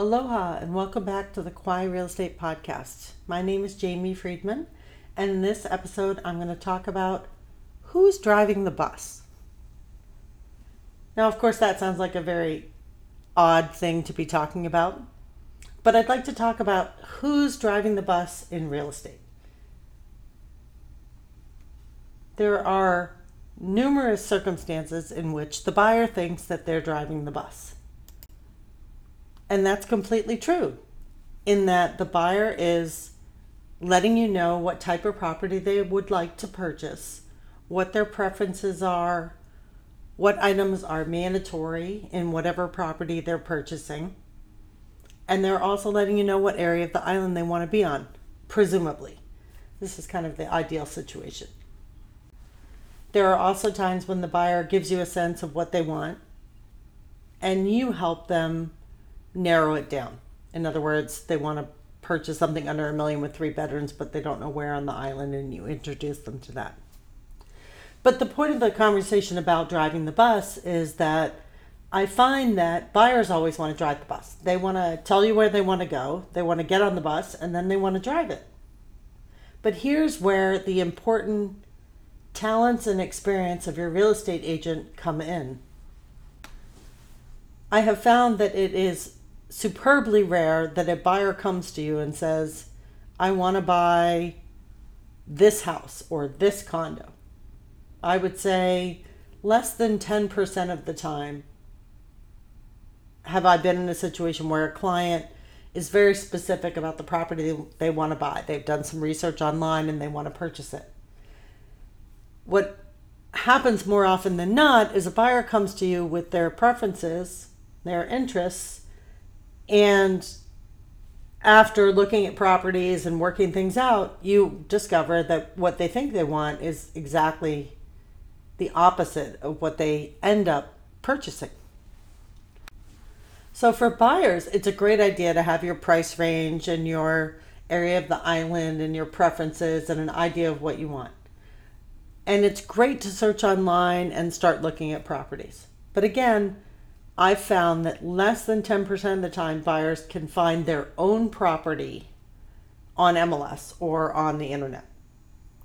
Aloha and welcome back to the Kauai Real Estate Podcast. My name is Jamie Friedman, and in this episode, I'm going to talk about who's driving the bus. Now, of course, that sounds like a very odd thing to be talking about, but I'd like to talk about who's driving the bus in real estate. There are numerous circumstances in which the buyer thinks that they're driving the bus. And that's completely true, in that the buyer is letting you know what type of property they would like to purchase, what their preferences are, what items are mandatory in whatever property they're purchasing. And they're also letting you know what area of the island they want to be on, presumably. This is kind of the ideal situation. There are also times when the buyer gives you a sense of what they want and you help them narrow it down. In other words, they want to purchase something under a million with three bedrooms, but they don't know where on the island, and you introduce them to that. But the point of the conversation about driving the bus is that I find that buyers always want to drive the bus. They want to tell you where they want to go, they want to get on the bus, and then they want to drive it. But here's where the important talents and experience of your real estate agent come in. I have found that it is superbly rare that a buyer comes to you and says, I want to buy this house or this condo. I would say less than 10% of the time have I been in a situation where a client is very specific about the property they, want to buy. They've done some research online and they want to purchase it. What happens more often than not is a buyer comes to you with their preferences, their interests, and after looking at properties and working things out, you discover that what they think they want is exactly the opposite of what they end up purchasing. So, for buyers, it's a great idea to have your price range and your area of the island and your preferences and an idea of what you want. And it's great to search online and start looking at properties. But again, I've found that less than 10% of the time buyers can find their own property on MLS or on the internet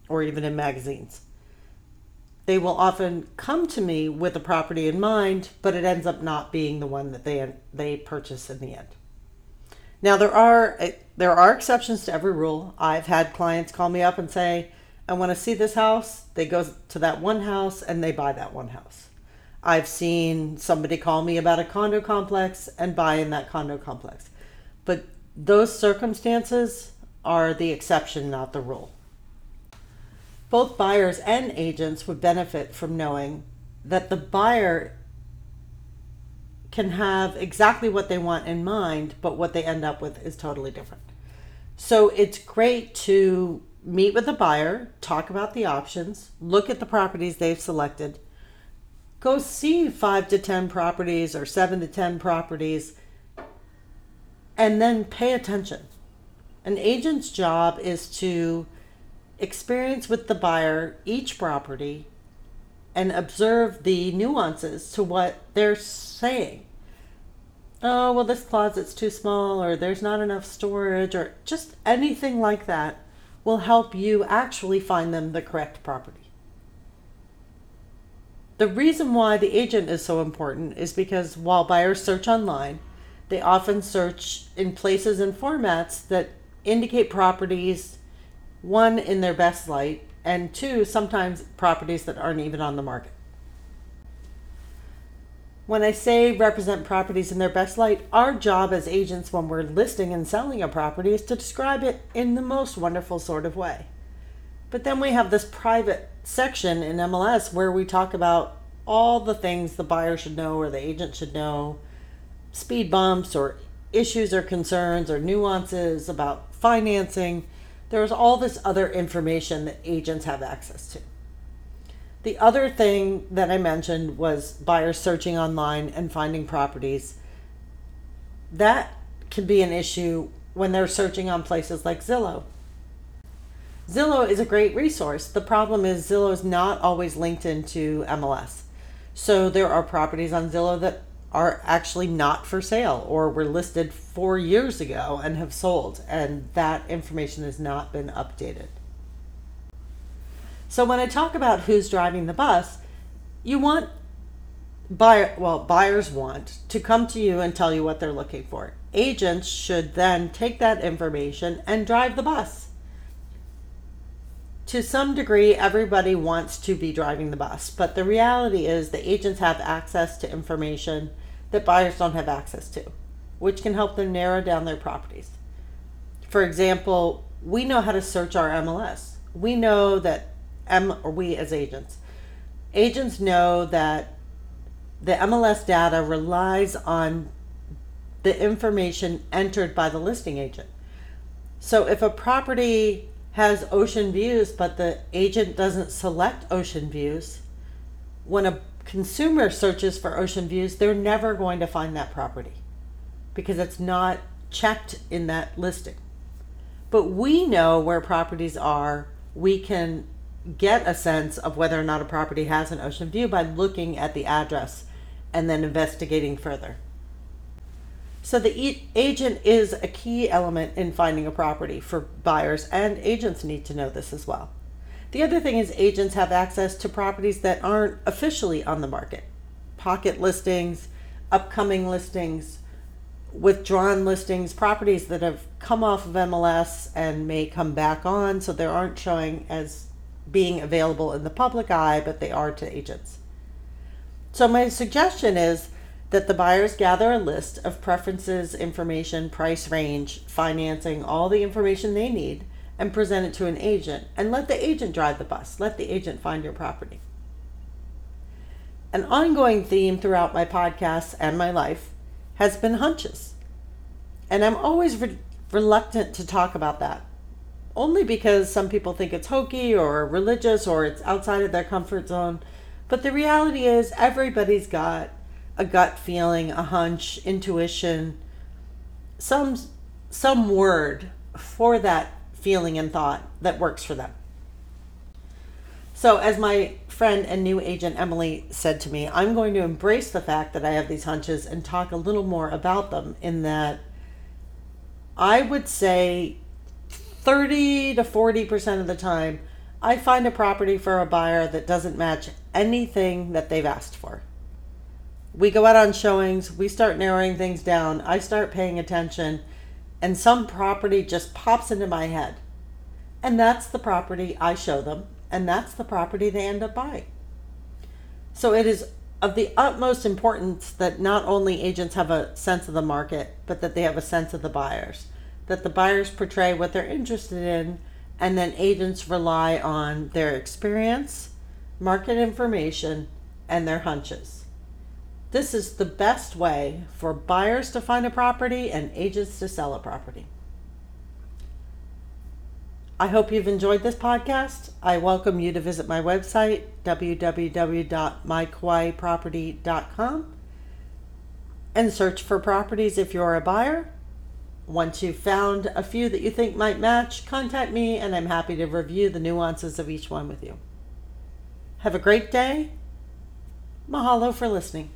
or even in magazines. They will often come to me with a property in mind, but it ends up not being the one that they they purchase in the end. Now there are eh, there are exceptions to every rule. I've had clients call me up and say, "I want to see this house." They go to that one house and they buy that one house. I've seen somebody call me about a condo complex and buy in that condo complex. But those circumstances are the exception, not the rule. Both buyers and agents would benefit from knowing that the buyer can have exactly what they want in mind, but what they end up with is totally different. So it's great to meet with the buyer, talk about the options, look at the properties they've selected, go see five to 10 properties or seven to 10 properties and then pay attention. An agent's job is to experience with the buyer each property and observe the nuances to what they're saying. Oh, well, this closet's too small, or there's not enough storage, or just anything like that will help you actually find them the correct property. The reason why the agent is so important is because while buyers search online, they often search in places and formats that indicate properties, one, in their best light, and two, sometimes properties that aren't even on the market. When I say represent properties in their best light, our job as agents when we're listing and selling a property is to describe it in the most wonderful sort of way. But then we have this private section in MLS where we talk about all the things the buyer should know or the agent should know speed bumps or issues or concerns or nuances about financing. There's all this other information that agents have access to. The other thing that I mentioned was buyers searching online and finding properties. That can be an issue when they're searching on places like Zillow. Zillow is a great resource. The problem is Zillow is not always linked into MLS. So there are properties on Zillow that are actually not for sale or were listed four years ago and have sold, and that information has not been updated. So when I talk about who's driving the bus, you want buyer well buyers want to come to you and tell you what they're looking for. Agents should then take that information and drive the bus. To some degree everybody wants to be driving the bus, but the reality is the agents have access to information that buyers don't have access to, which can help them narrow down their properties. For example, we know how to search our MLS. We know that M or we as agents. Agents know that the MLS data relies on the information entered by the listing agent. So if a property has ocean views but the agent doesn't select ocean views, when a consumer searches for ocean views, they're never going to find that property because it's not checked in that listing. But we know where properties are. We can get a sense of whether or not a property has an ocean view by looking at the address and then investigating further. So the e- agent is a key element in finding a property for buyers, and agents need to know this as well. The other thing is agents have access to properties that aren't officially on the market. Pocket listings, upcoming listings, withdrawn listings, properties that have come off of MLS and may come back on, so they aren't showing as being available in the public eye, but they are to agents. So, my suggestion is that the buyers gather a list of preferences, information, price range, financing, all the information they need, and present it to an agent, and let the agent drive the bus. Let the agent find your property. An ongoing theme throughout my podcasts and my life has been hunches. And I'm always re- reluctant to talk about that only because some people think it's hokey or religious or it's outside of their comfort zone. But the reality is, everybody's got a gut feeling, a hunch, intuition, some some word for that feeling and thought that works for them. So, as my friend and new agent Emily said to me, I'm going to embrace the fact that I have these hunches and talk a little more about them. In that, I would say 30 to 40% of the time, I find a property for a buyer that doesn't match anything that they've asked for. We go out on showings, we start narrowing things down, I start paying attention, and some property just pops into my head. And that's the property I show them, and that's the property they end up buying. So it is of the utmost importance that not only agents have a sense of the market, but that they have a sense of the buyers that the buyers portray what they're interested in, and then agents rely on their experience, market information, and their hunches. This is the best way for buyers to find a property and agents to sell a property. I hope you've enjoyed this podcast. I welcome you to visit my website, www.mykauaiproperty.com, and search for properties if you're a buyer once you've found a few that you think might match, contact me and I'm happy to review the nuances of each one with you. Have a great day. Mahalo for listening.